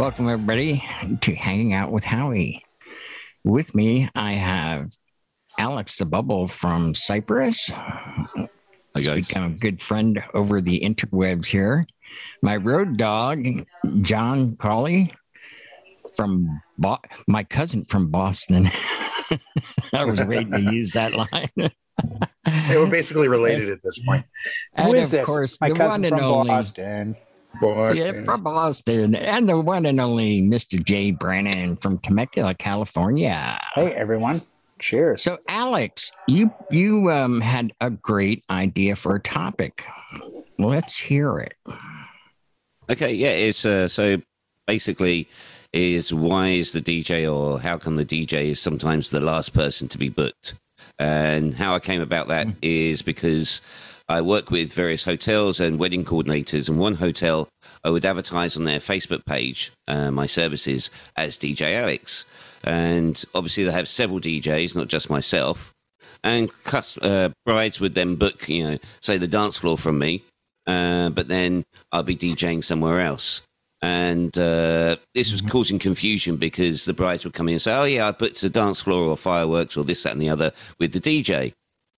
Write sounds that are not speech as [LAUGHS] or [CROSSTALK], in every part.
Welcome, everybody, to Hanging Out with Howie. With me, I have Alex the Bubble from Cyprus. Hi He's guys. become a good friend over the interwebs here. My road dog, John Cawley from Bo- my cousin from Boston. [LAUGHS] I was waiting to use that line. They were basically related at this point. and Who is of this? course, My the cousin one and from only, Boston. Boston. Yeah, from Boston, and the one and only Mr. Jay Brennan from Temecula, California. Hey, everyone. Cheers. So, Alex, you you um, had a great idea for a topic. Let's hear it. Okay, yeah, it's uh, so basically is why is the DJ or how come the DJ is sometimes the last person to be booked? And how I came about that is because I work with various hotels and wedding coordinators, and one hotel I would advertise on their Facebook page uh, my services as DJ Alex, and obviously they have several DJs, not just myself. And uh, brides would then book, you know, say the dance floor from me, uh, but then I'll be DJing somewhere else. And uh, this was causing confusion because the brides would come in and say, "Oh yeah, I booked the dance floor or fireworks or this, that, and the other with the DJ,"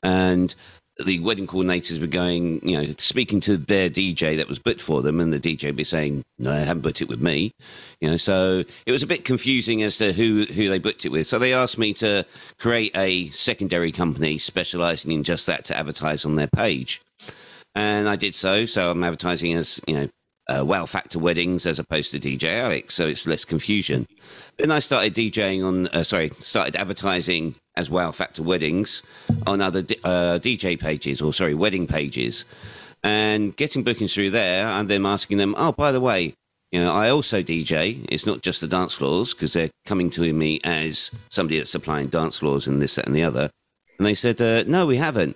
and the wedding coordinators were going, you know, speaking to their DJ that was booked for them, and the DJ would be saying, "No, I haven't booked it with me," you know. So it was a bit confusing as to who who they booked it with. So they asked me to create a secondary company specialising in just that to advertise on their page, and I did so. So I'm advertising as you know. Uh, wow Factor weddings as opposed to DJ Alex, so it's less confusion. Then I started DJing on, uh, sorry, started advertising as Wow Factor weddings on other uh, DJ pages or sorry, wedding pages, and getting bookings through there. And then asking them, oh, by the way, you know, I also DJ. It's not just the dance floors because they're coming to me as somebody that's supplying dance floors and this, that, and the other. And they said, uh, no, we haven't.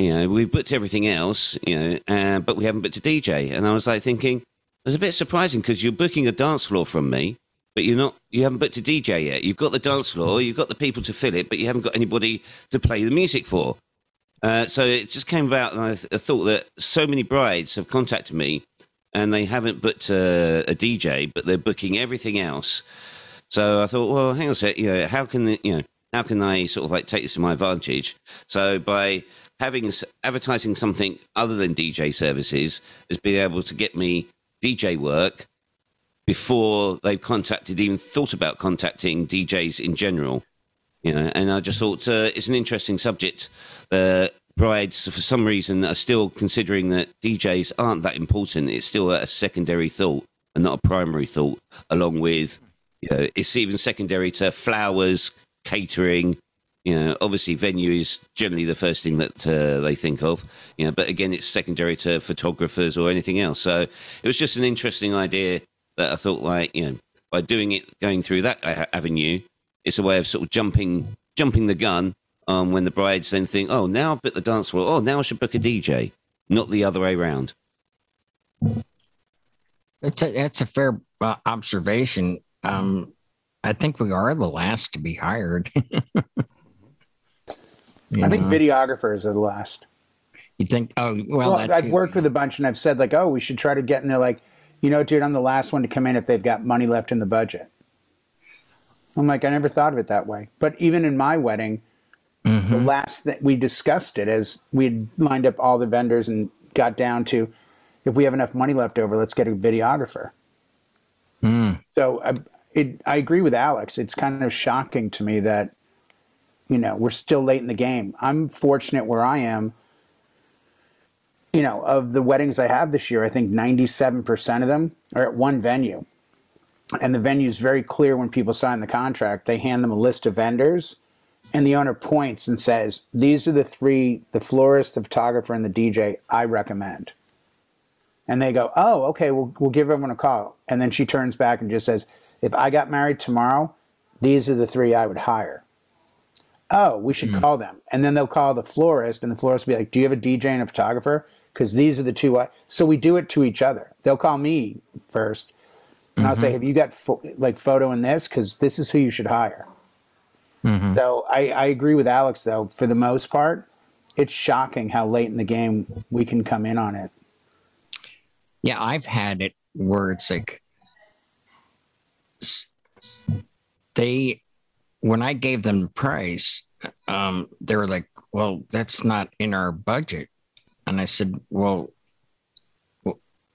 You know, we've booked everything else, you know, uh, but we haven't booked a DJ. And I was like thinking, it was a bit surprising because you're booking a dance floor from me, but you're not, you haven't booked a DJ yet. You've got the dance floor, you've got the people to fill it, but you haven't got anybody to play the music for. Uh, so it just came about, and I, th- I thought that so many brides have contacted me and they haven't booked a, a DJ, but they're booking everything else. So I thought, well, hang on a sec, you know, how can the, you know, how can I sort of like take this to my advantage? So by having advertising something other than DJ services has been able to get me DJ work before they've contacted, even thought about contacting DJs in general. You know, and I just thought uh, it's an interesting subject. Uh, brides, for some reason, are still considering that DJs aren't that important. It's still a secondary thought and not a primary thought. Along with, you know, it's even secondary to flowers, catering. You know, obviously, venue is generally the first thing that uh, they think of. You know, but again, it's secondary to photographers or anything else. So it was just an interesting idea that I thought, like, you know, by doing it, going through that avenue, it's a way of sort of jumping, jumping the gun um, when the brides then think, oh, now I've booked the dance floor. Oh, now I should book a DJ, not the other way around. That's a, that's a fair uh, observation. Um, I think we are the last to be hired. [LAUGHS] I think know? videographers are the last. you think. Oh well, Well, I've worked with a bunch and I've said, like, oh, we should try to get in there, like, you know, dude, I'm the last one to come in if they've got money left in the budget. I'm like, I never thought of it that way. But even in my wedding, the Mhm. last that we discussed it as we lined up all the vendors and got down to if we have enough money left over, let's get a videographer. Mm. So I, it, I agree with Alex. It's kind of shocking to me that, you know, we're still late in the game. I'm fortunate where I am. You know, of the weddings I have this year, I think 97% of them are at one venue. And the venue is very clear when people sign the contract. They hand them a list of vendors, and the owner points and says, These are the three the florist, the photographer, and the DJ I recommend. And they go, Oh, okay, we'll, we'll give everyone a call. And then she turns back and just says, If I got married tomorrow, these are the three I would hire. Oh, we should mm-hmm. call them. And then they'll call the florist, and the florist will be like, Do you have a DJ and a photographer? Because these are the two. I... So we do it to each other. They'll call me first, and I'll say, mm-hmm. Have you got fo- like photo in this? Because this is who you should hire. Mm-hmm. So I, I agree with Alex, though, for the most part, it's shocking how late in the game we can come in on it. Yeah, I've had it where it's like they when I gave them the price, um, they were like, "Well, that's not in our budget," and I said, "Well,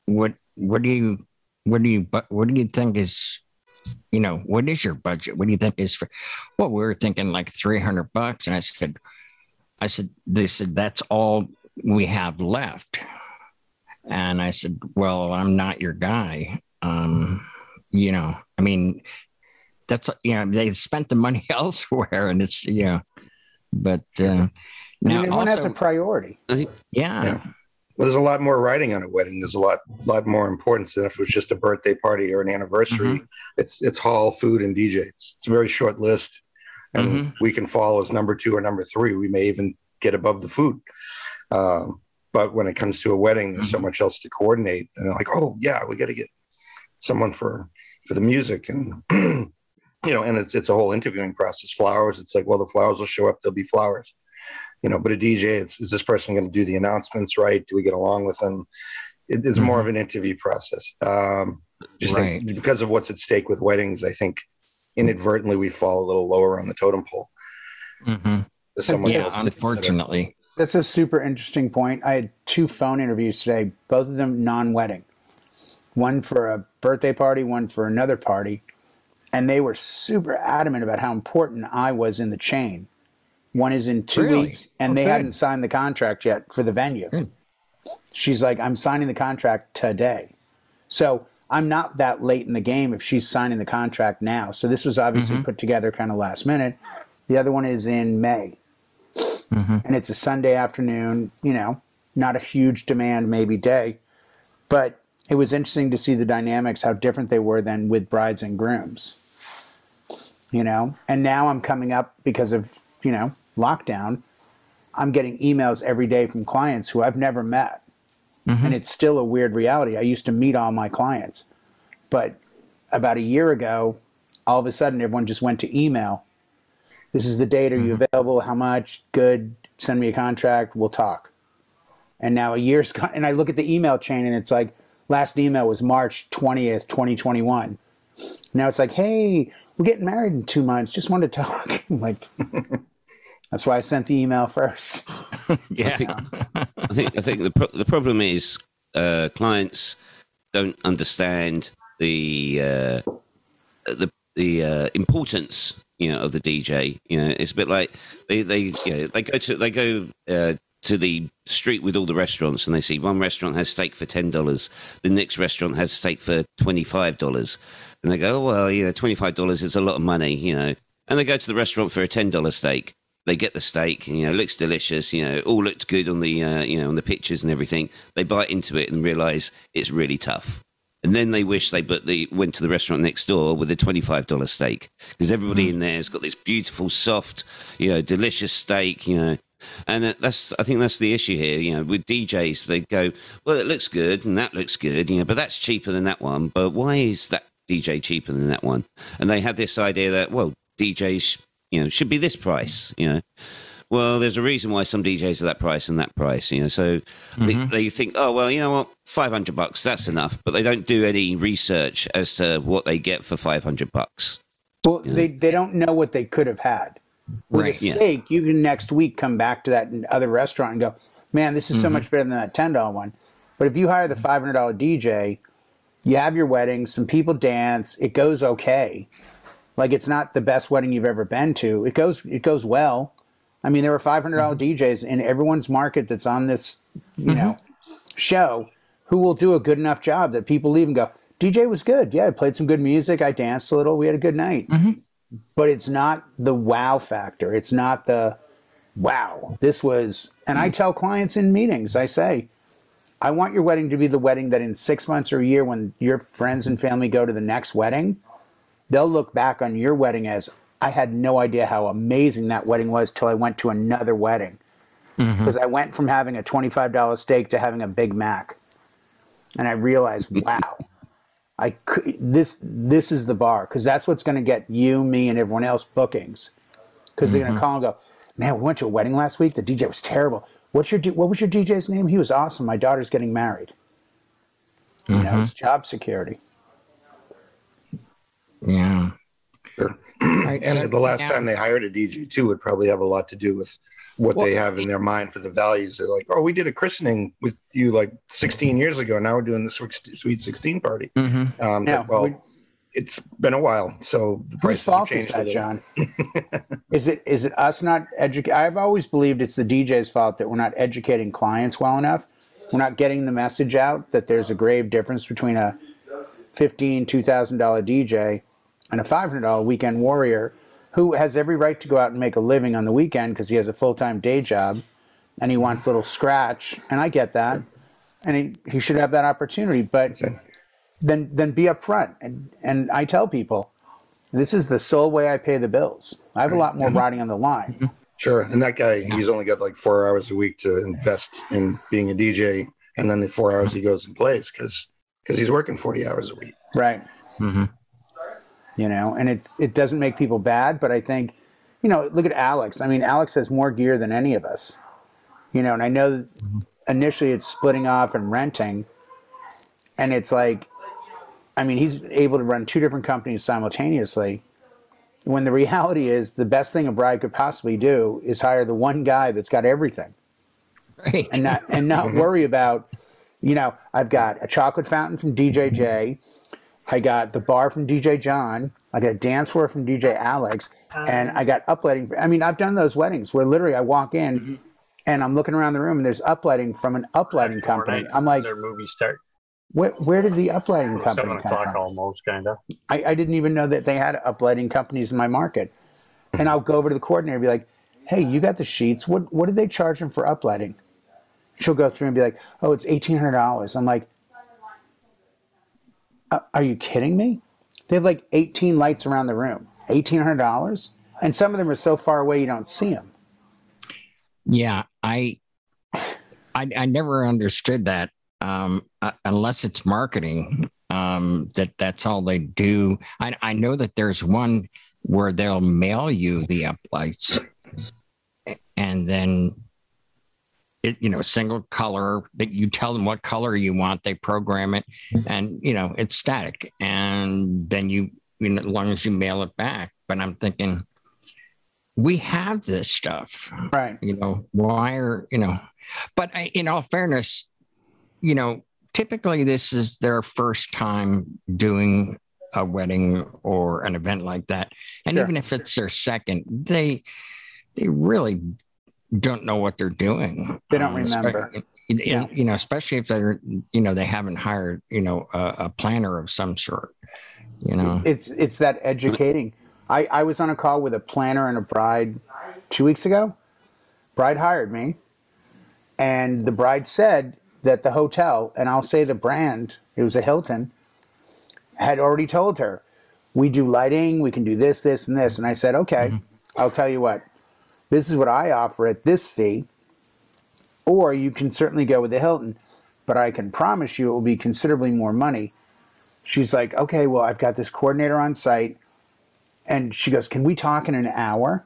what what do you what do you what do you think is you know what is your budget? What do you think is for well we were thinking like 300 bucks. And i said i said they said that's all we have left. And i said well i'm not your guy. Um you know i mean that's you know they spent the money [LAUGHS] elsewhere and it's you know but uh now everyone also, has a priority yeah. yeah well, there's a lot more writing on a wedding. There's a lot, lot more importance than if it was just a birthday party or an anniversary. Mm-hmm. It's it's hall, food, and DJ. It's, it's a very short list, and mm-hmm. we can fall as number two or number three. We may even get above the food. Um, but when it comes to a wedding, there's mm-hmm. so much else to coordinate, and they're like, oh yeah, we got to get someone for for the music and. [CLEARS THROAT] you know, and it's it's a whole interviewing process. Flowers, it's like, well, the flowers will show up. There'll be flowers you know, but a DJ, it's is this person going to do the announcements right? Do we get along with them? It, it's mm-hmm. more of an interview process. Um, just right. think, because of what's at stake with weddings, I think inadvertently we fall a little lower on the totem pole. Mm-hmm. yeah, unfortunately. That's a super interesting point. I had two phone interviews today, both of them non-wedding. One for a birthday party, one for another party, and they were super adamant about how important I was in the chain. One is in two really? weeks, and okay. they hadn't signed the contract yet for the venue. Good. She's like, I'm signing the contract today. So I'm not that late in the game if she's signing the contract now. So this was obviously mm-hmm. put together kind of last minute. The other one is in May. Mm-hmm. And it's a Sunday afternoon, you know, not a huge demand maybe day. But it was interesting to see the dynamics, how different they were than with brides and grooms. You know, and now I'm coming up because of, you know, lockdown, I'm getting emails every day from clients who I've never met. Mm-hmm. And it's still a weird reality. I used to meet all my clients. But about a year ago, all of a sudden everyone just went to email. This is the date. Are mm-hmm. you available? How much? Good. Send me a contract. We'll talk. And now a year's [LAUGHS] gone, and I look at the email chain and it's like last email was March 20th, 2021. Now it's like, hey, we're getting married in two months. Just wanted to talk. [LAUGHS] I'm like, [LAUGHS] That's why I sent the email first. [LAUGHS] yeah, I think, I think, I think the pro- the problem is uh, clients don't understand the uh, the the uh, importance you know of the DJ. You know, it's a bit like they they you know, they go to they go uh, to the street with all the restaurants and they see one restaurant has steak for ten dollars, the next restaurant has steak for twenty five dollars, and they go, oh, well, you know, twenty five dollars is a lot of money, you know, and they go to the restaurant for a ten dollar steak, they get the steak, you know, it looks delicious, you know, all looks good on the, uh, you know, on the pictures and everything. They bite into it and realize it's really tough. And then they wish they but they went to the restaurant next door with a twenty-five dollar steak because everybody mm. in there has got this beautiful, soft, you know, delicious steak, you know. And that's, I think that's the issue here. You know, with DJs, they go, well, it looks good and that looks good, you know, but that's cheaper than that one. But why is that DJ cheaper than that one? And they had this idea that, well, DJs you know, should be this price, you know. Well, there's a reason why some DJs are that price and that price, you know. So mm-hmm. they, they think, oh, well, you know what, 500 bucks, that's enough. But they don't do any research as to what they get for 500 bucks. Well, you know? they, they don't know what they could have had. With right, a steak, yeah. you can next week come back to that other restaurant and go, man, this is mm-hmm. so much better than that $10 one. But if you hire the $500 DJ, you have your wedding, some people dance, it goes okay. Like it's not the best wedding you've ever been to. It goes it goes well. I mean, there were five hundred dollar mm-hmm. DJs in everyone's market that's on this, you mm-hmm. know, show who will do a good enough job that people leave and go, DJ was good. Yeah, I played some good music. I danced a little. We had a good night. Mm-hmm. But it's not the wow factor. It's not the wow. This was, and I mm-hmm. tell clients in meetings, I say, I want your wedding to be the wedding that in six months or a year, when your friends and family go to the next wedding, they'll look back on your wedding as I had no idea how amazing that wedding was till I went to another wedding. Because mm-hmm. I went from having a $25 steak to having a Big Mac. And I realized, wow, I could, this this is the bar because that's what's going to get you, me, and everyone else bookings. Because they're going to mm-hmm. call and go, man, we went to a wedding last week. The DJ was terrible. What's your what was your DJ's name? He was awesome. My daughter's getting married. You mm-hmm. know, it's job security. Yeah. Right. And So, the last yeah. time they hired a DJ too would probably have a lot to do with what Well, they have in their mind for the values. They're like, oh, we did a christening with you like 16 years ago. Now we're doing the Sweet Sweet 16 party. Mhm. Um, Now, but, well, we- it's been a while, so the Whose prices have fault is changed. a that. John? [LAUGHS] is it is it us not educate? I've always believed it's the DJ's fault that we're not educating clients well enough. We're not getting the message out that there's a grave difference between a fifteen, two thousand dollar DJ and a five hundred dollar weekend warrior who has every right to go out and make a living on the weekend because he has a full time day job and he wants a little scratch. And I get that, and he, he should have that opportunity. But then then be upfront and and I tell people this is the sole way I pay the bills. I have a lot more riding on the line. Sure. And that guy, he's only got like four hours a week to invest in being a DJ, and then the four hours he goes and plays because because he's working 40 hours a week. Right. Mhm. You know, and it's it doesn't make people bad, but I think, you know, look at Alex. I mean, Alex has more gear than any of us. You know, and I know that initially it's splitting off and renting, and it's like, I mean, he's able to run two different companies simultaneously. When the reality is, the best thing a bride could possibly do is hire the one guy that's got everything. Right. and not and not mm-hmm. worry about you know i've got a chocolate fountain from dj j i got the bar from dj john i got a dance floor from dj alex and i got uplighting i mean i've done those weddings where literally i walk in and i'm looking around the room and there's uplighting from an uplighting company i'm like their movie start where, where did the uplighting company seven come from almost, kind of. I, I didn't even know that they had uplighting companies in my market. And I'll go over to the coordinator and be like, hey, you got the sheets. What what did they charge them for uplighting? She'll go through and be like, oh, it's $1,800. I'm like, "Uh, are you kidding me? They have like 18 lights around the room. $1,800? And some of them are so far away you don't see them. Yeah, I, I, I never understood that. Um, uh, unless it's marketing, um, that that's all they do. I, I know that there's one where they'll mail you the uplights, and then it, you know, single color that you tell them what color you want, they program it, mm-hmm. and you know, it's static, and then you, you know, as long as you mail it back. But I'm thinking, we have this stuff Right. you know why are you know but I, in all fairness you know typically this is their first time doing a wedding or an event like that and Sure. even if it's their second they they really don't know what they're doing They don't Um, remember. Yeah. you know especially if they're you know they haven't hired you know a, a planner of some sort you know It's it's that educating. I, I was on a call with a planner and a bride two weeks ago. Bride hired me, and the bride said that the hotel, and I'll say the brand, it was a Hilton, had already told her, we do lighting, we can do this, this, and this. And I said, okay, I'll tell you what, this is what I offer at this fee, or you can certainly go with the Hilton, but I can promise you it will be considerably more money she's like, okay, well, I've got this coordinator on site. And she goes, can we talk in an hour?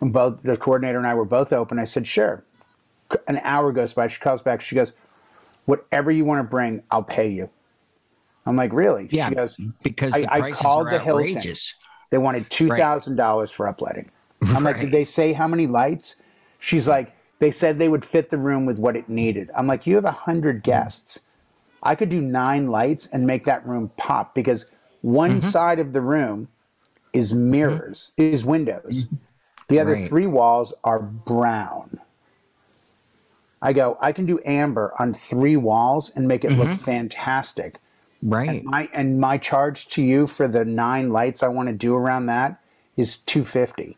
And both the coordinator and I were both open. I said, sure. An hour goes by. She calls back. She goes, whatever you want to bring, I'll pay you. I'm like, really? Yeah, She goes, because I- I called the Hilton. they wanted $2,000 for I'm like, did they say how many lights? She's like, they said they would fit the room with what it needed. I'm like, you have a 100 mm-hmm. guests. I could do nine lights and make that room pop because one mm-hmm. side of the room is mm-hmm. mirrors, is windows. The other Right. three walls are brown. I go, I can do amber on three walls and make it look fantastic. right My and my charge to you for the nine lights I want to do around that is two fifty.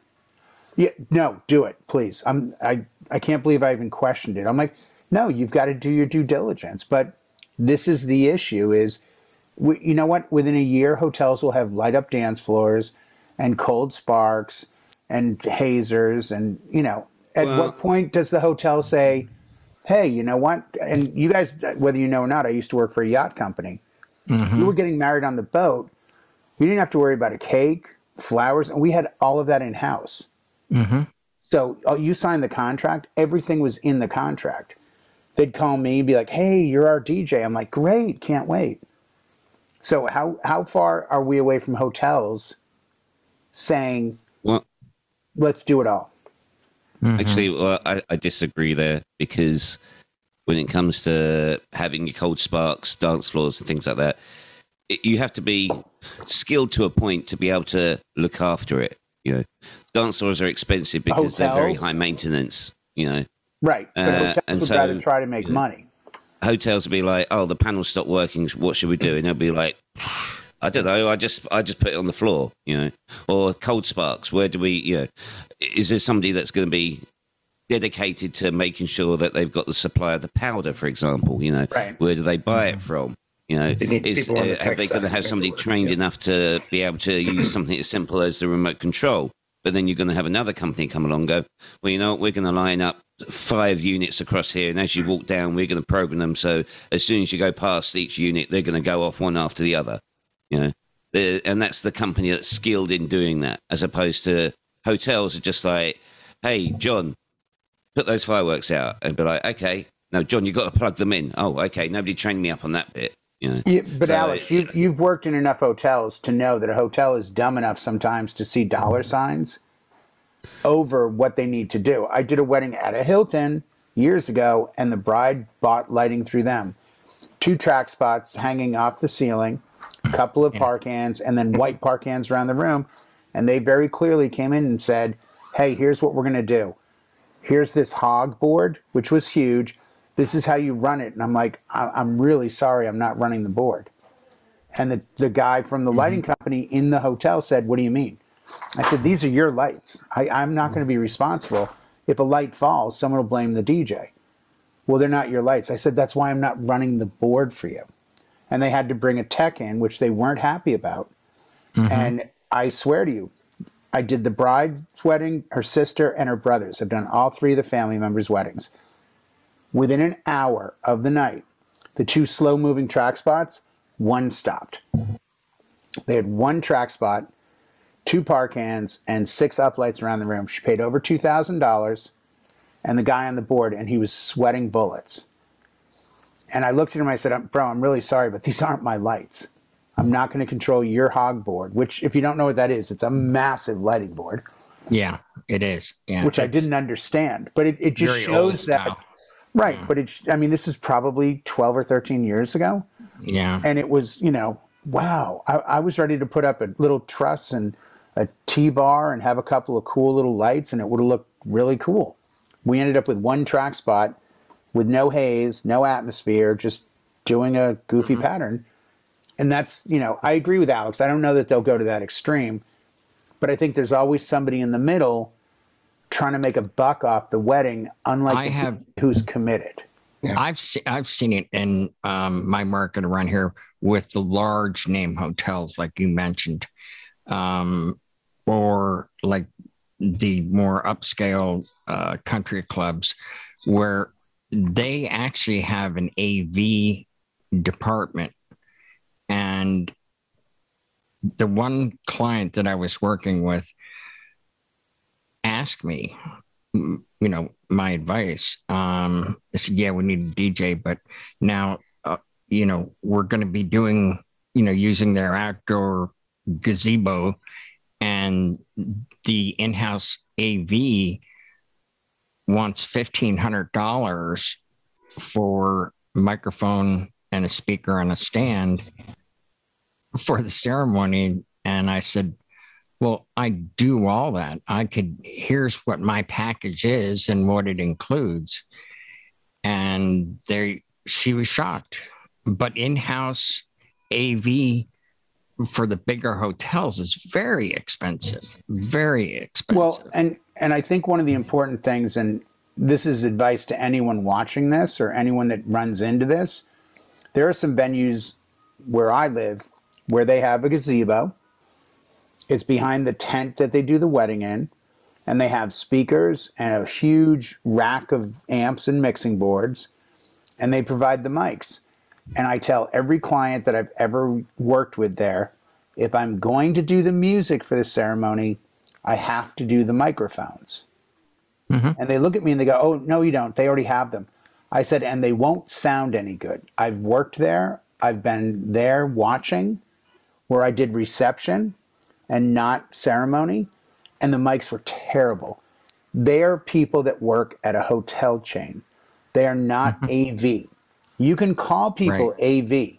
Yeah, no, do it, please. I'm I I can't believe I even questioned it. I'm like, no, you've got to do your due diligence. But this is the issue: is we, you know what? Within a year, hotels will have light up dance floors and cold sparks and hazers, and you know, at Well- what point does the hotel say, "Hey, you know what?" And you guys, whether you know or not, I used to work for a yacht company mm-hmm. you were getting married on the boat, you didn't have to worry about a cake, flowers, and we had all of that in house. So oh, you signed the contract, everything was in the contract. They'd call me, and be like, "Hey, you're our DJ." I'm like, "Great, can't wait." So how how far are we away from hotels saying, Well, let's do it all. Mhm. Actually, well, I, I disagree there because when it comes to having your cold sparks, dance floors, and things like that, it, you have to be skilled to a point to be able to look after it. You know, dance floors are expensive because they're very high maintenance. You know, Right. But Uh, hotels and would so- rather try to make money. hotels will be like, "Oh, the panel stopped working. What should we do?" And they'll be like, "I don't know. I just I just put it on the floor." You know, or cold sparks. Where do we? You know, is there somebody that's going to be dedicated to making sure that they've got the supply of the powder, for example? You know, Right. where do they buy it from? You know, is, the uh, are they going to have somebody make it work, trained yeah. enough to be able to use something as simple as the remote control? But then you're going to have another company come along and go, well, you know what, we're going to line up five units across here. And as you walk down, we're going to program them. So as soon as you go past each unit, they're going to go off one after the other. You know, and that's the company that's skilled in doing that, as opposed to hotels are just like, hey, John, put those fireworks out. And be like, okay, no, John, you've got to plug them in. Oh, okay, nobody trained me up on that bit. You know, Yeah, but So, Alex, you, you've worked in enough hotels to know that a hotel is dumb enough sometimes to see dollar signs over what they need to do. I did a wedding at a Hilton years ago, and the bride bought lighting through them. Two track spots hanging off the ceiling, a couple of par cans, and then white par cans around the room. And they very clearly came in and said, Hey, here's what we're going to do. Here's this hog board, which was huge. This is how you run it. And I'm like, I- I'm really sorry, I'm not running the board. And the, the guy from the mm-hmm. lighting company in the hotel said, What do you mean? I said, These are your lights. I, I'm not going to be responsible. If a light falls, someone will blame the DJ. Well, they're not your lights. I said, That's why I'm not running the board for you. And they had to bring a tech in, which they weren't happy about. Mm-hmm. And I swear to you, I did the bride's wedding, her sister, and her brothers. I've done all three of the family members' weddings. Within an hour of the night, the two slow moving track spots, one stopped. They had one track spot, two par cans, and six uplights around the room. She paid over $2,000, and the guy on the board, and he was sweating bullets. And I looked at him, I said, Bro, I'm really sorry, but these aren't my lights. I'm not going to control your hog board, which, if you don't know what that is, it's a massive lighting board, Yeah, it is. Yeah, which I didn't understand. But it, it just shows that, right? But it, I mean, this is probably 12 or 13 years ago. Yeah, and it was you know wow I, I was ready to put up a little truss and a t-bar and have a couple of cool little lights and it would have looked really cool. We ended up with one track spot with no haze no atmosphere just doing a goofy mm-hmm. pattern. And that's you know i agree with alex. I don't know that they'll go to that extreme but i think there's always somebody in the middle trying to make a buck off the wedding unlike I have- who's committed. I've se- I've seen it in um, my market around here with the large name hotels, like you mentioned, um, or like the more upscale uh, country clubs, where they actually have an AV department, and the one client that I was working with asked me, you know, my advice. Um, I said, yeah, we need a DJ, but now, uh, you know, we're going to be doing, you know, using their outdoor gazebo and the in-house AV wants $1,500 for microphone and a speaker on a stand for the ceremony. And I said, well, I do all that. I could, here's what my package is and what it includes. And they, she was shocked. But in house AV for the bigger hotels is very expensive, very expensive. Well, and and I think one of the important things, and this is advice to anyone watching this or anyone that runs into this, there are some venues where I live where they have a gazebo. It's behind the tent that they do the wedding in, and they have speakers and a huge rack of amps and mixing boards, and they provide the mics. And I tell every client that I've ever worked with there, if I'm going to do the music for the ceremony, I have to do the microphones. Mm-hmm. And they look at me and they go, Oh, no, you don't. They already have them. I said, And they won't sound any good. I've worked there, I've been there watching where I did reception, and not ceremony, and the mics were terrible. They are people that work at a hotel chain. They are not mm-hmm. AV. You can call people AV.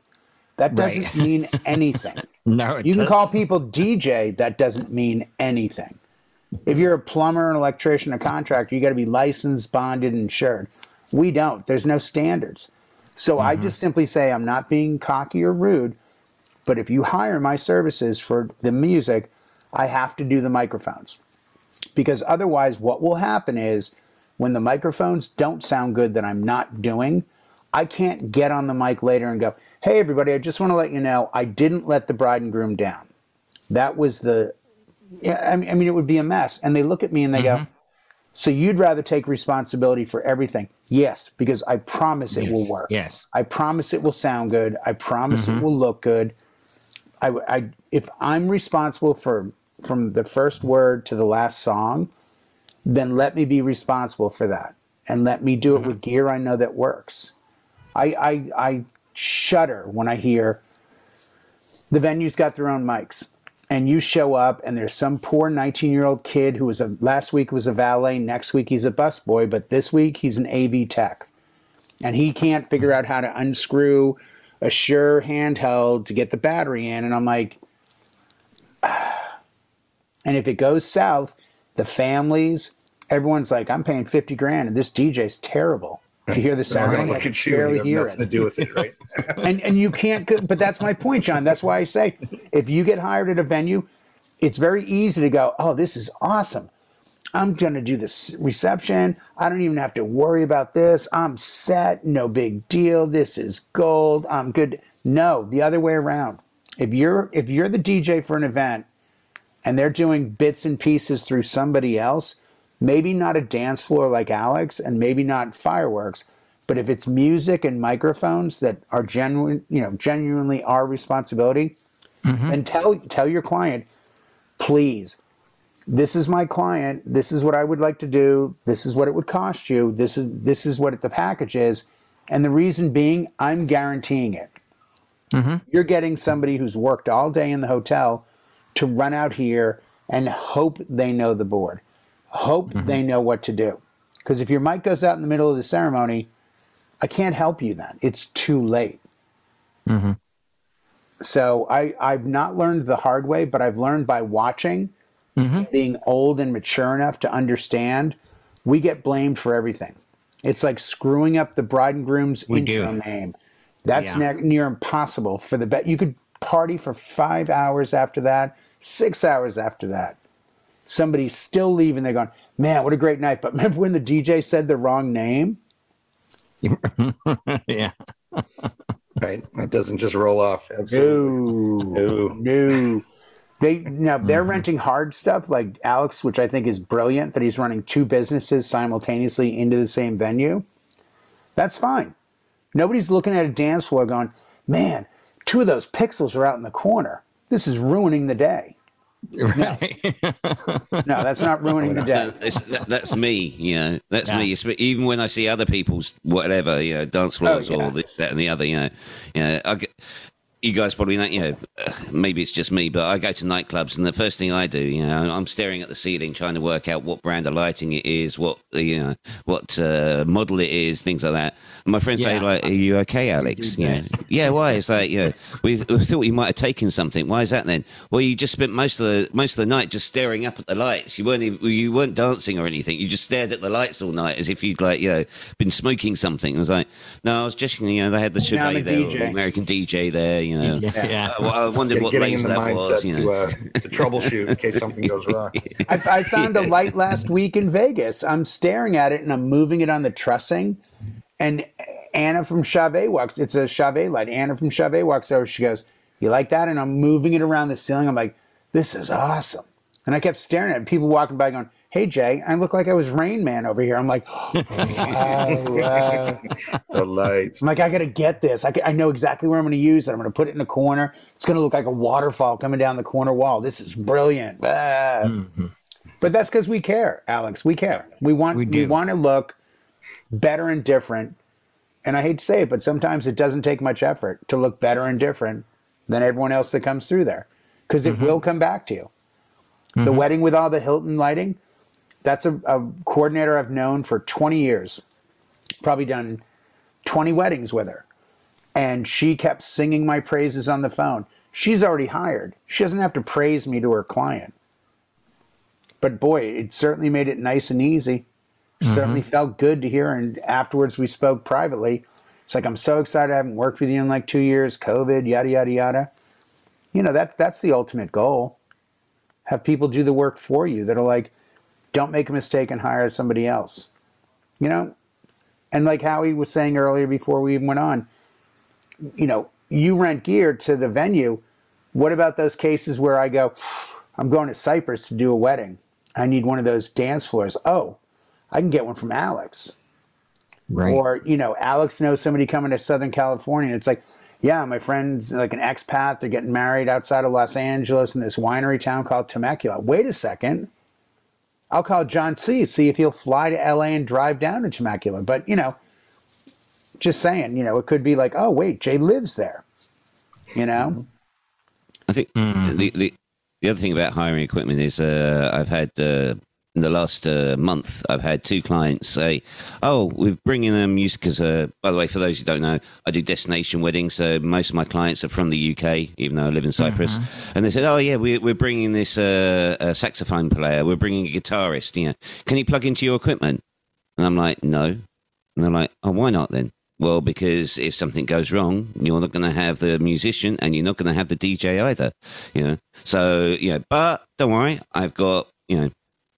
That doesn't Right. mean [LAUGHS] anything. No, it You can doesn't. call people DJ. That doesn't mean anything. If you're a plumber, an electrician, a contractor, you got to be licensed, bonded, insured. We don't. There's no standards. So I mm-hmm. just simply say I'm not being cocky or rude, but if you hire my services for the music, I have to do the microphones. Because otherwise, what will happen is when the microphones don't sound good that I'm not doing, I can't get on the mic later and go, hey, everybody, I just want to let you know I didn't let the bride and groom down. That was the, yeah, I mean, I mean, it would be a mess. And they look at me and they go, mm-hmm. so you'd rather take responsibility for everything? Yes, because I promise it will work. Yes. I promise it will sound good. I promise it mm-hmm. will look good. I, I, if I'm responsible for from the first word to the last song, then let me be responsible for that, and let me do it mm-hmm. with gear I know that works. I, I, I shudder when I hear the venue's got their own mics, and you show up, and there's some poor 19 year old kid who was a last week was a valet, next week he's a busboy, but this week he's an AV tech. And he can't figure out how to unscrew a Shure handheld to get the battery in. And I'm like, [SIGHS] and if it goes south, the families, everyone's like, I'm paying 50 grand and this DJ's terrible. You hear the sound? going to I look can at you. barely You hear nothing it to do with it, right? [LAUGHS] [LAUGHS] and and you can't but that's my point john that's why i say if you get hired at a venue it's very easy to go oh this is awesome i'm going to do this reception. I don't even have to worry about this. I'm set. No big deal. This is gold. I'm good. No the other way around. If you're if you're the dj for an event and they're doing bits and pieces through somebody else maybe not a dance floor like alex and maybe not fireworks but if it's music and microphones that are genuine, you know, genuinely our responsibility, mm-hmm. then tell tell your client, please, this is my client. This is what I would like to do. This is what it would cost you. This is this is what the package is, and the reason being, I'm guaranteeing it. Mm-hmm. You're getting somebody who's worked all day in the hotel to run out here and hope they know the board, hope mm-hmm. they know what to do. Because if your mic goes out in the middle of the ceremony, I can't help you then. It's too late. Mm-hmm. So I, I've not learned the hard way, but I've learned by watching, Mm-hmm. being old and mature enough to understand, we get blamed for everything. It's like screwing up the bride and groom's We do. intro name. That's Yeah. ne- near impossible for the bet. You could party for five hours after that, six hours after that. Somebody's still leaving. They're going, man, what a great night. But [LAUGHS] remember when the DJ said the wrong name? [LAUGHS] yeah. Right? That doesn't just roll off. Absolutely. No, No. no. They now they're mm-hmm. renting hard stuff like Alex, which I think is brilliant that he's running two businesses simultaneously into the same venue. That's fine. Nobody's looking at a dance floor going, "Man, two of those pixels are out in the corner. This is ruining the day." [LAUGHS] Right. No, that's not ruining the day. It's, that, that's me, you know. That's Yeah. me. Even when I see other people's whatever, you know, dance floors Oh, yeah. or this, that, and the other, you know, you know, I get, you guys probably know, you know, uh, maybe it's just me, but I go to nightclubs and the first thing I do, you know, I'm staring at the ceiling trying to work out what brand of lighting it is, what you know, what uh, model it is, things like that. And my friends say, like, "Are you okay, Alex?" Yeah, yeah. Why? It's like, you know, we, we thought you might have taken something. Why is that then? Well, you just spent most of the most of the night just staring up at the lights. You weren't even, you weren't dancing or anything. You just stared at the lights all night as if you'd like, you know, been smoking something. I was like, no, I was just, you know, they had the Chauvet there, DJ. the American DJ there, you know. yeah. yeah. Uh, well, I wondered Get- what Getting lace in the that mindset was, you know. to, uh, to troubleshoot in case something goes wrong. [LAUGHS] I, I found a light last week in Vegas. I'm staring at it and I'm moving it on the trussing. And Anna from Chauvet walks. It's a Chauvet light. Anna from Chauvet walks over. She goes, "You like that?" And I'm moving it around the ceiling. I'm like, "This is awesome." And I kept staring at it. People walking by, going, "Hey Jay, I look like I was Rain Man over here." I'm like, [LAUGHS] oh, uh, The lights. I'm like, I gotta get this. I, I know exactly where I'm gonna use it. I'm gonna put it in a corner. It's gonna look like a waterfall coming down the corner wall. This is brilliant. Ah. But that's because we care, Alex. We care. We want We we, want to look better and different. And I hate to say it, but sometimes it doesn't take much effort to look better and different than everyone else that comes through there. Because it will come back to you. The wedding with all the Hilton lighting, that's a, a coordinator I've known for 20 years. Probably done 20 weddings with her. And she kept singing my praises on the phone. She's already hired. She doesn't have to praise me to her client. But boy, it certainly made it nice and easy. Certainly mm-hmm. felt good to hear. And afterwards, we spoke privately. It's like, I'm so excited. I haven't worked with you in like two years, COVID, yada, yada, yada. You know, that's, that's the ultimate goal. Have people do the work for you that are like, don't make a mistake and hire somebody else. You know? And like Howie was saying earlier before we even went on, you know, you rent gear to the venue. What about those cases where I go, I'm going to Cyprus to do a wedding. I need one of those dance floors. Oh, I can get one from Alex. Right. Or, you know, Alex knows somebody coming to Southern California. It's like, yeah, my friend's like an expat. They're getting married outside of Los Angeles in this winery town called Temecula. Wait a second. I'll call John C. See if he'll fly to LA and drive down to Temecula. But, you know, just saying, you know, it could be like, oh, wait, Jay lives there. You know? I think the, the the other thing about hiring equipment is uh, I've had uh, in the last uh, month I've had two clients say, "Oh, we're bringing a music." Because uh, by the way, for those who don't know, I do destination weddings, so most of my clients are from the UK, even though I live in Cyprus. And they said, "Oh yeah, we're we're bringing this uh, saxophone player, we're bringing a guitarist. You know, can you plug into your equipment?" And I'm like, "No," and they're like, "Oh, why not then?" Well, because if something goes wrong, you're not going to have the musician and you're not going to have the DJ either, you know. So, you know, but don't worry, I've got, you know,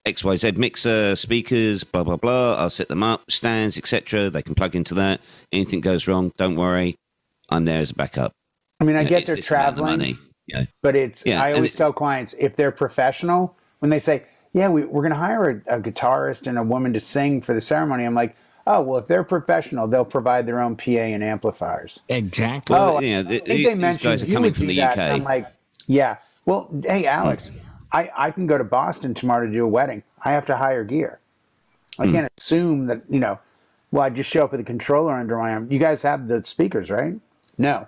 XYZ mixer, speakers, blah, blah, blah. I'll set them up, stands, etc. They can plug into that. Anything goes wrong, don't worry. I'm there as a backup. I mean, I You know, get it's they're this amount of traveling. money, you. But it's Yeah, I always it- tell clients if they're professional, when they say, "Yeah, we, we're going to hire a, a guitarist and a woman to sing for the ceremony," I'm like, "Oh, well, if they're professional, they'll provide their own PA and amplifiers." Exactly. oh, you know, I the- think they these mentioned guys are coming from the that. UK. I'm like, "Yeah, well, hey, Alex, I I can go to Boston tomorrow to do a wedding. I have to hire gear. I can't assume that you know. Well, I just show up with a controller under my arm. You guys have the speakers, right? No.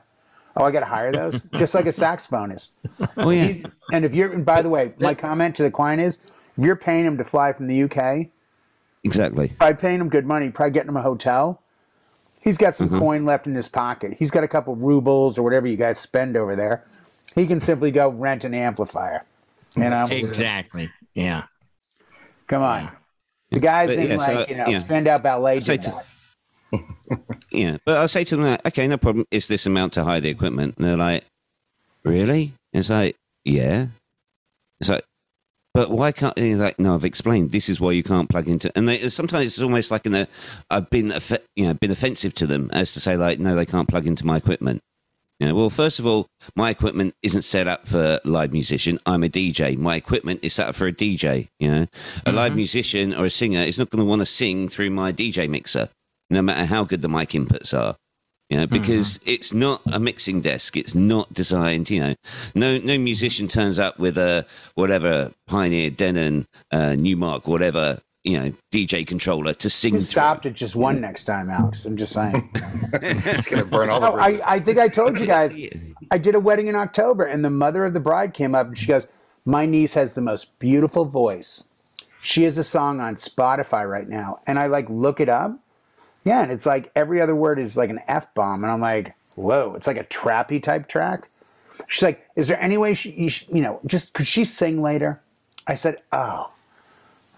Oh, I got to hire those, [LAUGHS] just like a saxophonist. Oh, yeah. And if you're, and by the way, my comment to the client is, if you're paying him to fly from the UK, Exactly. by paying him good money, probably getting him a hotel, he's got Mm-hmm. some coin left in his pocket. He's got a couple rubles or whatever you guys spend over there. He can simply go rent an amplifier. You know, Exactly. Yeah. come on. The guys But, in yeah, so, like you know yeah. out Ballet So did to- [LAUGHS] Yeah, but I'll say to them, like, okay, no problem. Is this amount to hire the equipment? And they're like, really? It's like, yeah. It's like, but why can't? And he's like, no, I've explained. This is why you can't plug into. And they sometimes it's almost like in the, I've been, you know, been offensive to them as to say like, no, they can't plug into my equipment. You know, well, first of all, my equipment isn't set up for live musician. I'm a DJ. My equipment is set up for a DJ. You know, a live musician or a singer is not going to want to sing through my DJ mixer, no matter how good the mic inputs are. You know, because it's not a mixing desk. It's not designed. You know, no no musician turns up with a whatever Pioneer, Denon, uh, Numark, whatever you know DJ controller to sing. You stopped at just one next time, Alex. I'm just saying. [LAUGHS] [LAUGHS] It's going to burn all the No, I. I think I told you guys. [LAUGHS] I did a wedding in October, and the mother of the bride came up and she goes, My niece has the most beautiful voice. She has a song on Spotify right now. And I like look it up. Yeah, and it's like every other word is like an F bomb. And I'm like, Whoa, it's like a trappy type track. She's like, Is there any way she, you, sh- you know, just could she sing later? I said, Oh,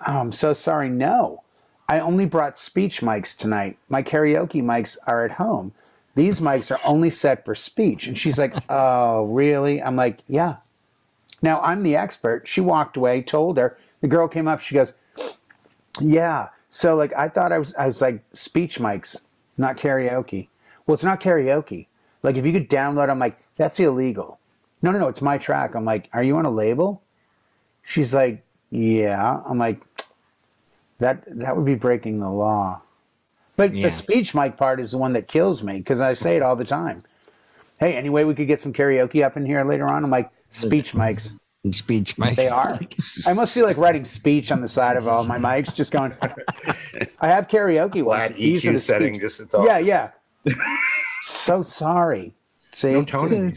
oh, I'm so sorry. No. I only brought speech mics tonight. My karaoke mics are at home. These mics are only set for speech. And she's like, [LAUGHS] Oh, really? I'm like, Yeah. Now I'm the expert. She walked away, told her. The girl came up, she goes, Yeah. So like I thought I was I was like speech mics, not karaoke. Well, it's not karaoke. Like if you could download, I'm like, that's illegal. No, no, no, it's my track. I'm like, are you on a label? She's like, yeah. I'm like, that that would be breaking the law. But Yeah. the speech mic part is the one that kills me because I say it all the time. Hey, anyway, we could get some karaoke up in here later on. I'm like, speech mics. In [LAUGHS] speech, mics. They are. I must feel like writing speech on the side of all my mics, just going. [LAUGHS] I have karaoke Flat ones. These are EQ the setting, speech- just it's all Yeah, yeah. [LAUGHS] so sorry. See, no tone.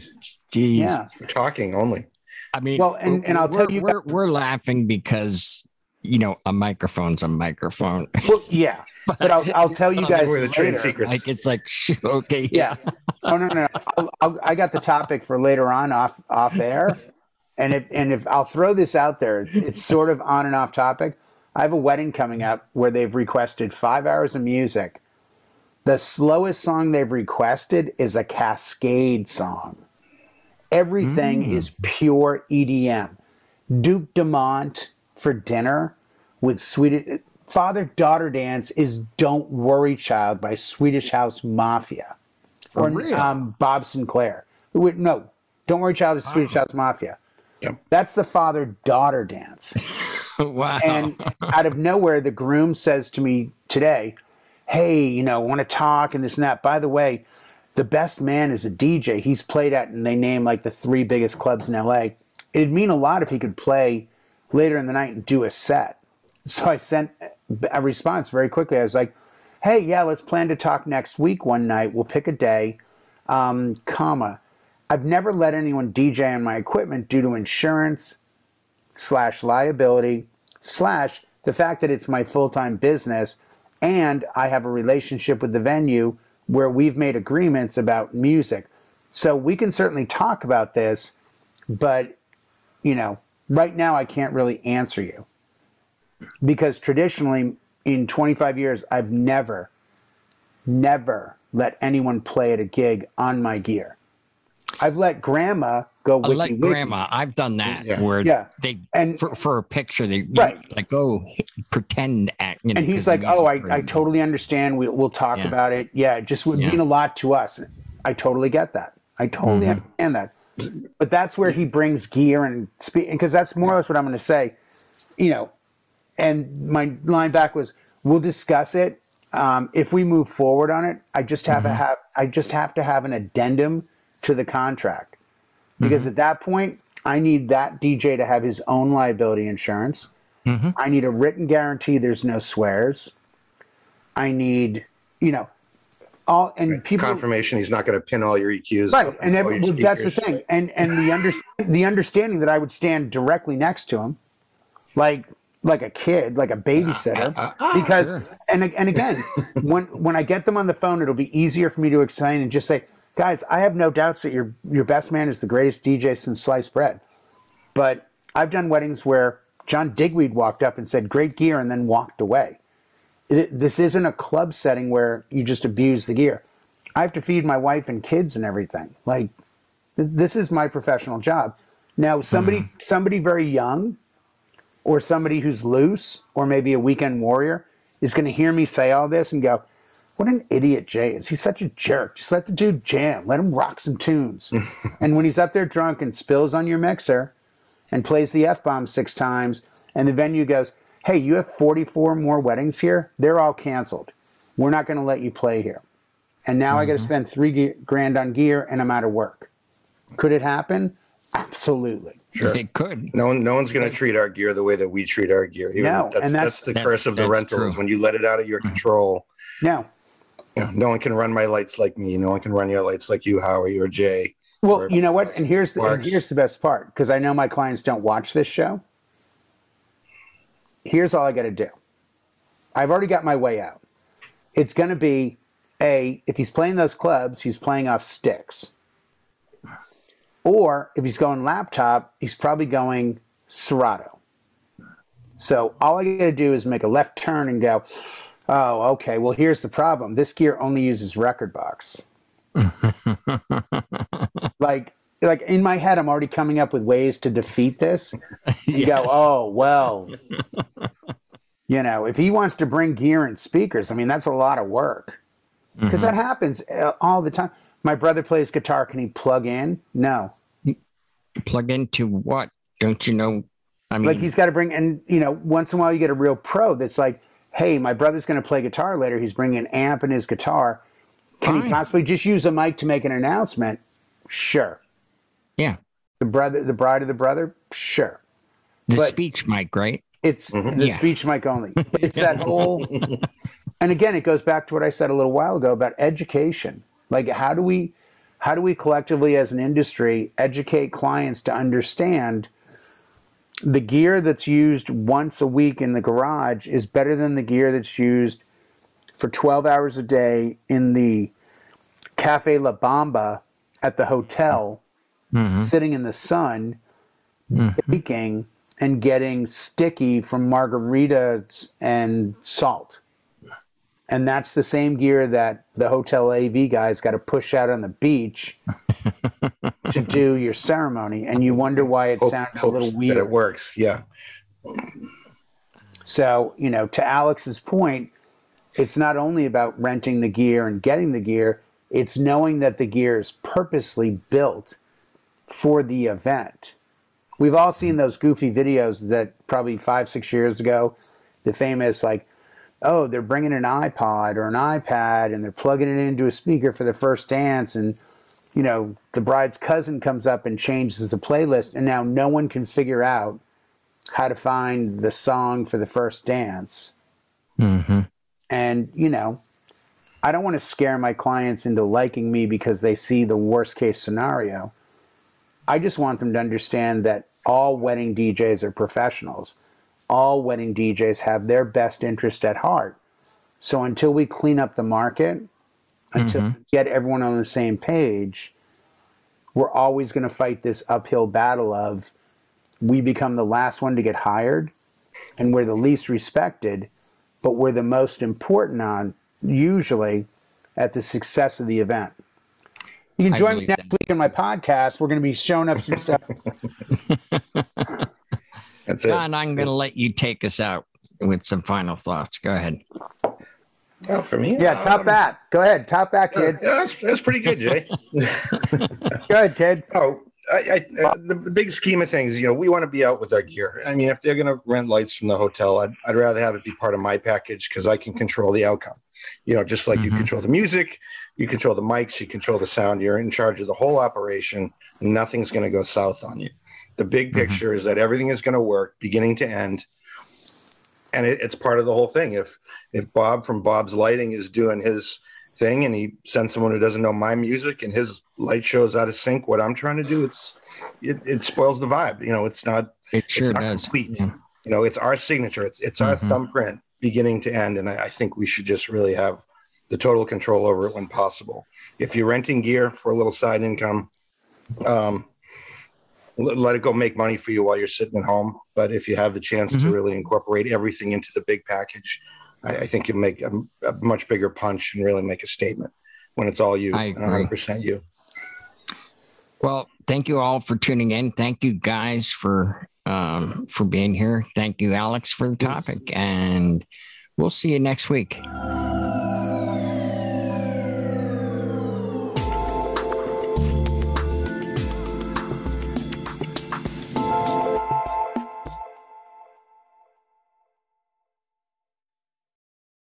Jeez. yeah. for talking only. I mean, Well, and- and I'll tell we're- you we're, we're laughing because you know a microphone's a microphone. [LAUGHS] Well, yeah, but I'll, [LAUGHS] I'll tell you guys Where the trade later. secrets. like it's like [LAUGHS] okay, Yeah. Oh no, no, no. I'll, I'll, I got the topic for later on off off air, and if and if I'll throw this out there, it's it's sort of on and off topic. I have a wedding coming up where they've requested five hours of music. The slowest song they've requested is a Kaskade song. Everything hmm. is pure EDM. Duke Dumont for dinner with Swedish father daughter dance is "Don't Worry Child" by Swedish House Mafia or real? um, Bob Sinclar. Wait, no, "Don't Worry Child" is Swedish House Mafia. Yep. That's the father daughter dance. [LAUGHS] wow. And out of nowhere, the groom says to me today, Hey, you know, want to talk and this and that. By the way, the best man is a DJ. He's played at, and they name like the three biggest clubs in LA. It'd mean a lot if he could play later in the night and do a set. So I sent a response very quickly. I was like, Hey, yeah, let's plan to talk next week one night. We'll pick a day, um, comma. I've never let anyone DJ on my equipment due to insurance, slash liability slash the fact that it's my full-time business and I have a relationship with the venue where we've made agreements about music. So we can certainly talk about this, but you know, right now I can't really answer you. Because traditionally in 25 years I've never never let anyone play at a gig on my gear. I've let grandma go I wiki like grandma. I've done that Yeah. where Yeah. they And- for, for a picture they you Right. like oh pretend at You know, and he's 'cause the like, "Oh, I, I totally understand. We, we'll talk Yeah. about it. Yeah, it just would Yeah. mean a lot to us. I totally get that. I totally Mm-hmm. understand that. But that's where he brings gear and speed and because that's more or less what I'm going to say. You know, and my line back was, "We'll discuss it um, if we move forward on it. I just have Mm-hmm. to have I just have to have an addendum to the contract because Mm-hmm. at that point, I need that DJ to have his own liability insurance." Mm-hmm. I need a written guarantee there's no swears. I need, you know, all and people Confirmation he's not going to pin all your EQs. right, and every, well, that's the thing, and and the under the understanding that I would stand directly next to him, like like a kid, like a babysitter, ah, ah, ah, because and and again, [LAUGHS] when when I get them on the phone, it'll be easier for me to explain and just say, guys, I have no doubts that your your best man is the greatest DJ since sliced bread, but I've done weddings where John Digweed walked up and said, "Great gear," and then walked away. It, this isn't a club setting where you just abuse the gear. I have to feed my wife and kids and everything. Like th- this is my professional job. Now, somebody mm-hmm. somebody very young, or somebody who's loose, or maybe a weekend warrior, is going to hear me say all this and go, "What an idiot Jay is! He's such a jerk. Just let the dude jam. Let him rock some tunes." [LAUGHS] and when he's up there drunk and spills on your mixer, and plays the f bomb six times, and the venue goes, "Hey, you have 44 more weddings here. They're all canceled. We're not going to let you play here." And now I got to mm-hmm. spend three grand on gear, and I'm out of work. Could it happen? Absolutely. Sure. It could. No one, no one's going to treat our gear the way that we treat our gear. Even- No, that's, and that's, that's- the That's- curse of the that's rental. true. When you let it out of your mm-hmm. control. No. You know, no one can run my lights like me. No one can run your lights like you, Howie or Jay. Well, Or- you know what? And here's the and here's the best part because I know my clients don't watch this show. Here's all I got to do. I've already got my way out. It's going to be a if he's playing those clubs, he's playing off sticks. Or if he's going laptop, he's probably going Serato. So all I got to do is make a left turn and go, oh, okay. Well, here's the problem. This gear only uses rekordbox. [LAUGHS] like, like in my head, I'm already coming up with ways to defeat this. [LAUGHS] You go, oh well. [LAUGHS] you know, if he wants to bring gear and speakers, I mean, that's a lot of work because that happens uh, all the time. My brother plays guitar. Can he plug in? No. Plug into what? Don't you know? I mean, like he's got to bring and you know once in a while you get a real pro that's like hey my brother's going to play guitar later he's bringing an amp and his guitar can he possibly just use a mic to make an announcement sure yeah, the brother the bride of the brother? Sure. The But- speech mic, right? it's mm-hmm. the Yeah. speech mic only. But [LAUGHS] it's that whole [LAUGHS] and again it goes back to what i said a little while ago about education. Like how do we how do we collectively as an industry educate clients to understand the gear that's used once a week in the garage is better than the gear that's used for 12 hours a day in the Cafe La Bamba at the hotel, Mhm. sitting in the sun, baking and getting sticky from margaritas and salt. And that's the same gear that the hotel AV guys got to push out on the beach [LAUGHS] to do your ceremony. And you wonder why it Hope- sounded a hopes little that weird. it works. Yeah. So, you know, to Alex's point, it's not only about renting the gear and getting the gear, it's knowing that the gear is purposely built for the event. We've all seen those goofy videos that probably five, six years ago, the famous, like, oh, they're bringing an iPod or an iPad and they're plugging it into a speaker for the first dance. And, you know, the bride's cousin comes up and changes the playlist. And now no one can figure out how to find the song for the first dance. Mm-hmm. And, you know, I don't want to scare my clients into liking me because they see the worst case scenario. I just want them to understand that all wedding DJs are professionals. All wedding DJs have their best interest at heart. So until we clean up the market, until mm-hmm. we get everyone on the same page, we're always going to fight this uphill battle of we become the last one to get hired and we're the least respected, but we're the most important on usually at the success of the event. You can join me next that. week on my podcast. We're going to be showing up some stuff. [LAUGHS] That's it. John, I'm going to let you take us out with some final thoughts. Go ahead. Oh, for me? Yeah, top um, bat. Go ahead, top bat, Yeah, kid. that's, that's pretty good, Jay. [LAUGHS] Go ahead, kid. Oh, I, I, uh, the big scheme of things, you know, we want to be out with our gear. I mean, if they're going to rent lights from the hotel, I'd, I'd rather have it be part of my package because I can control the outcome. You know, just like you Mhm. control the music, you control the mics, you control the sound. You're in charge of the whole operation. Nothing's going to go south on you. The big Mhm. picture is that everything is going to work beginning to end. And it, it's part of the whole thing. If if Bob from Bob's Lighting is doing his thing and he sends someone who doesn't know my music and his light shows out of sync what I'm trying to do, it's it, it spoils the vibe. You know, it's not It sure it's not does. complete. Yeah. You know, it's our signature. It's it's our Mhm. thumbprint beginning to end. And I, I think we should just really have the total control over it when possible. If you're renting gear for a little side income, um, let, let it go make money for you while you're sitting at home. But if you have the chance to Mhm. really incorporate everything into the big package, I, I think you'll make a, a much bigger punch and really make a statement when it's all you, I 100% you. Well, thank you all for tuning in. Thank you guys for um, for being here. Thank you, Alex, for the topic, and we'll see you next week.